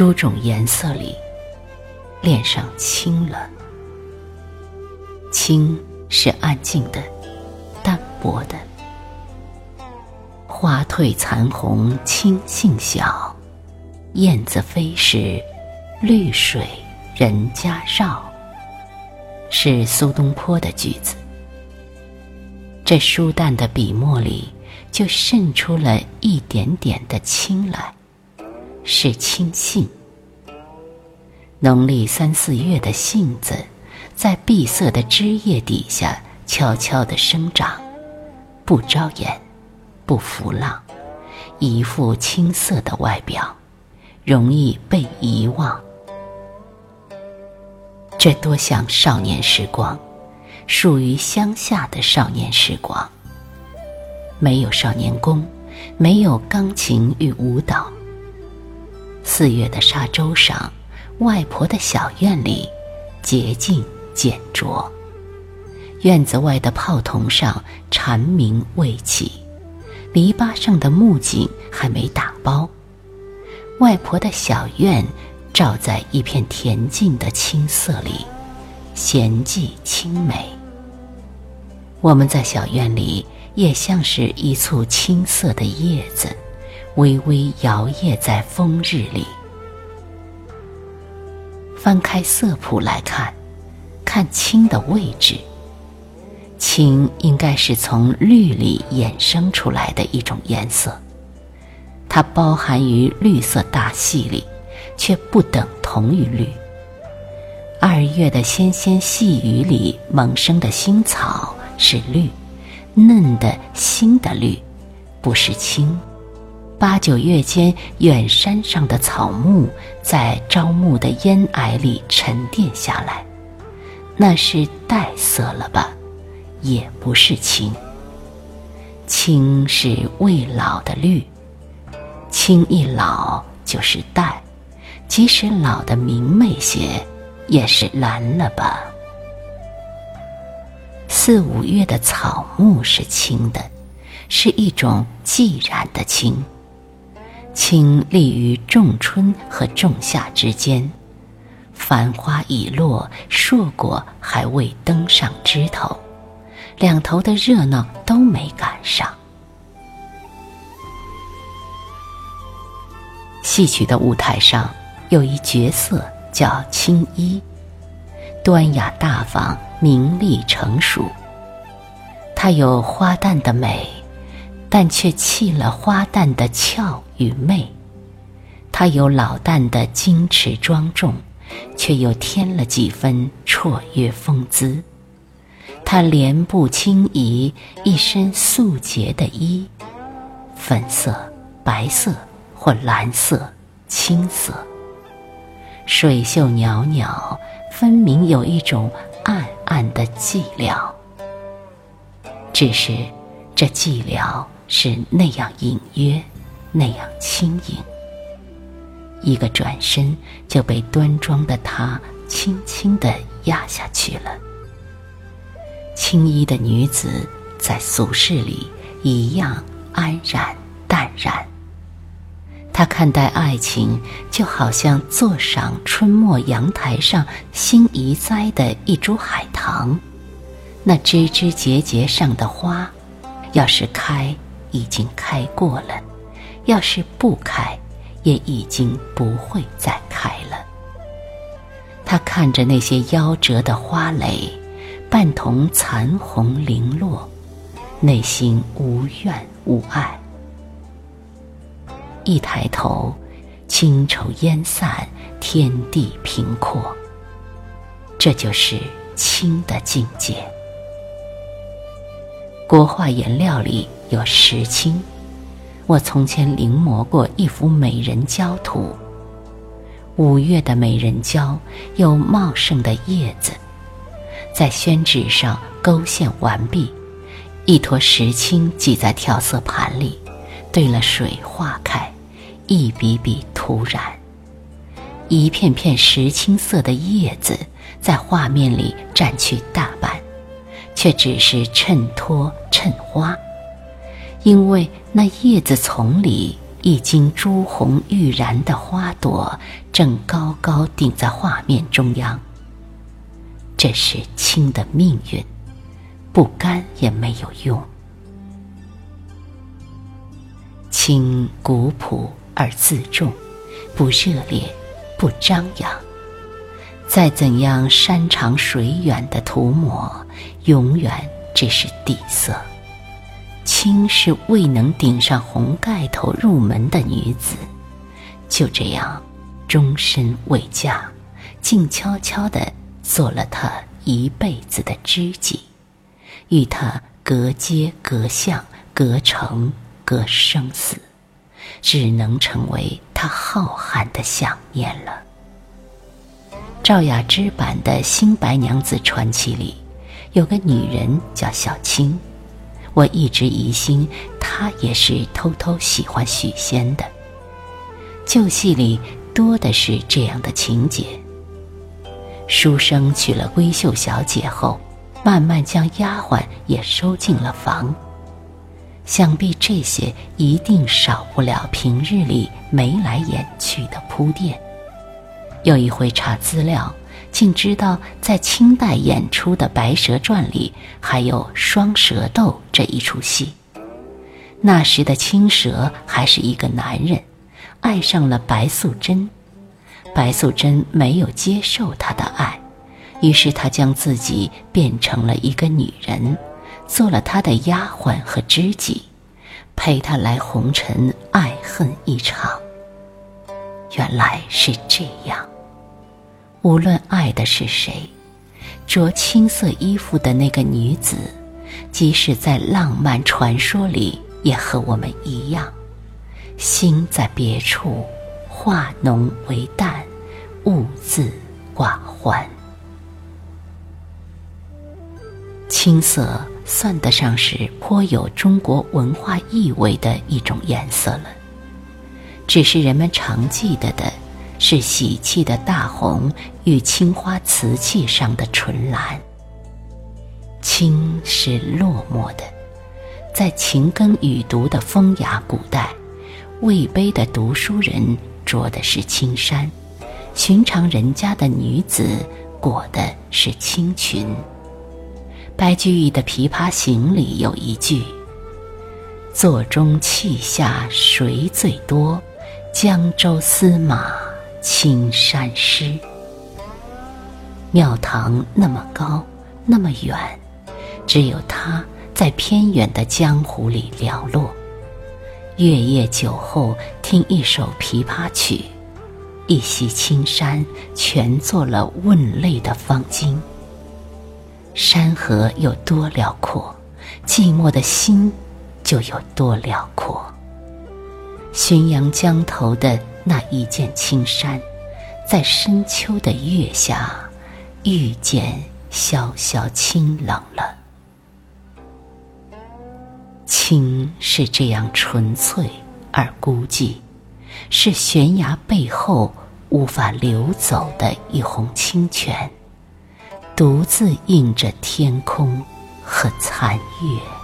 诸种颜色里，恋上青了。青是安静的、淡薄的。花褪残红，青杏小；燕子飞时，绿水人家绕。是苏东坡的句子。这疏淡的笔墨里，就渗出了一点点的青来，是青杏。农历三四月的杏子，在碧色的枝叶底下悄悄地生长，不招眼，不浮浪，一副青涩的外表，容易被遗忘。这多像少年时光，属于乡下的少年时光。没有少年宫，没有钢琴与舞蹈。四月的沙洲上，外婆的小院里，洁净简拙。院子外的炮筒上蝉鸣未起，篱笆上的木槿还没打包。外婆的小院。照在一片恬静的青色里，闲寂清美。我们在小院里，也像是一簇青色的叶子，微微摇曳在风日里。翻开色谱来看，看青的位置，青应该是从绿里衍生出来的一种颜色，它包含于绿色大系里。却不等同于绿。二月的纤纤细雨里萌生的新草是绿，嫩的新的绿，不是青。八九月间远山上的草木在朝暮的烟霭里沉淀下来，那是黛色了吧？也不是青。青是未老的绿，青一老就是黛。即使老的明媚些，也是蓝了吧？四五月的草木是青的，是一种寂然的青。青立于仲春和仲夏之间，繁花已落，硕果还未登上枝头，两头的热闹都没赶上。戏曲的舞台上。有一角色叫青衣，端雅大方，名利成熟。她有花旦的美，但却弃了花旦的俏与媚；她有老旦的矜持庄重，却又添了几分绰约风姿。她莲步轻移，一身素洁的衣，粉色、白色或蓝色、青色。水袖袅袅，分明有一种暗暗的寂寥。只是这寂寥是那样隐约，那样轻盈。一个转身，就被端庄的她轻轻地压下去了。青衣的女子在俗世里一样安然淡然。她看待爱情，就好像坐赏春末阳台上新移栽的一株海棠，那枝枝节节上的花，要是开，已经开过了；要是不开，也已经不会再开了。他看着那些夭折的花蕾，半同残红零落，内心无怨无爱。一抬头，清愁烟散，天地平阔。这就是清的境界。国画颜料里有石青，我从前临摹过一幅美人蕉图。五月的美人蕉有茂盛的叶子，在宣纸上勾线完毕，一坨石青挤在调色盘里。兑了水化开，一笔笔涂染，一片片石青色的叶子在画面里占去大半，却只是衬托衬花，因为那叶子丛里一茎朱红欲燃的花朵正高高顶在画面中央。这是青的命运，不甘也没有用。青古朴而自重，不热烈，不张扬。再怎样山长水远的涂抹，永远只是底色。青是未能顶上红盖头入门的女子，就这样，终身未嫁，静悄悄地做了他一辈子的知己，与他隔街隔巷隔城隔生死，只能成为他浩瀚的想念了。赵雅芝版的《新白娘子传奇》里，有个女人叫小青。我一直疑心，他也是偷偷喜欢许仙的。旧戏里多的是这样的情节。书生娶了闺秀小姐后，慢慢将丫鬟也收进了房。想必这些一定少不了平日里眉来眼去的铺垫。有一回查资料。竟知道，在清代演出的《白蛇传》里还有双蛇斗这一出戏。那时的青蛇还是一个男人，爱上了白素贞。白素贞没有接受他的爱，于是他将自己变成了一个女人，做了他的丫鬟和知己，陪他来红尘爱恨一场。原来是这样。无论爱的是谁，着青色衣服的那个女子，即使在浪漫传说里，也和我们一样，心在别处，化浓为淡，兀自寡欢。青色算得上是颇有中国文化意味的一种颜色了，只是人们常记得的。是喜气的大红与青花瓷器上的纯蓝。青是落寞的，在勤耕雨读的风雅古代，魏碑的读书人着的是青衫，寻常人家的女子裹的是青裙。白居易的《琵琶行》里有一句：“座中泣下谁最多？江州司马。”青山诗，庙堂那么高，那么远，只有他在偏远的江湖里寥落。月夜酒后听一首琵琶曲，一袭青衫全做了问泪的方巾。山河有多辽阔，寂寞的心就有多辽阔。浔阳江头的。那一件青衫，在深秋的月下，遇见萧萧清冷了。青是这样纯粹而孤寂，是悬崖背后无法流走的一泓清泉，独自映着天空和残月。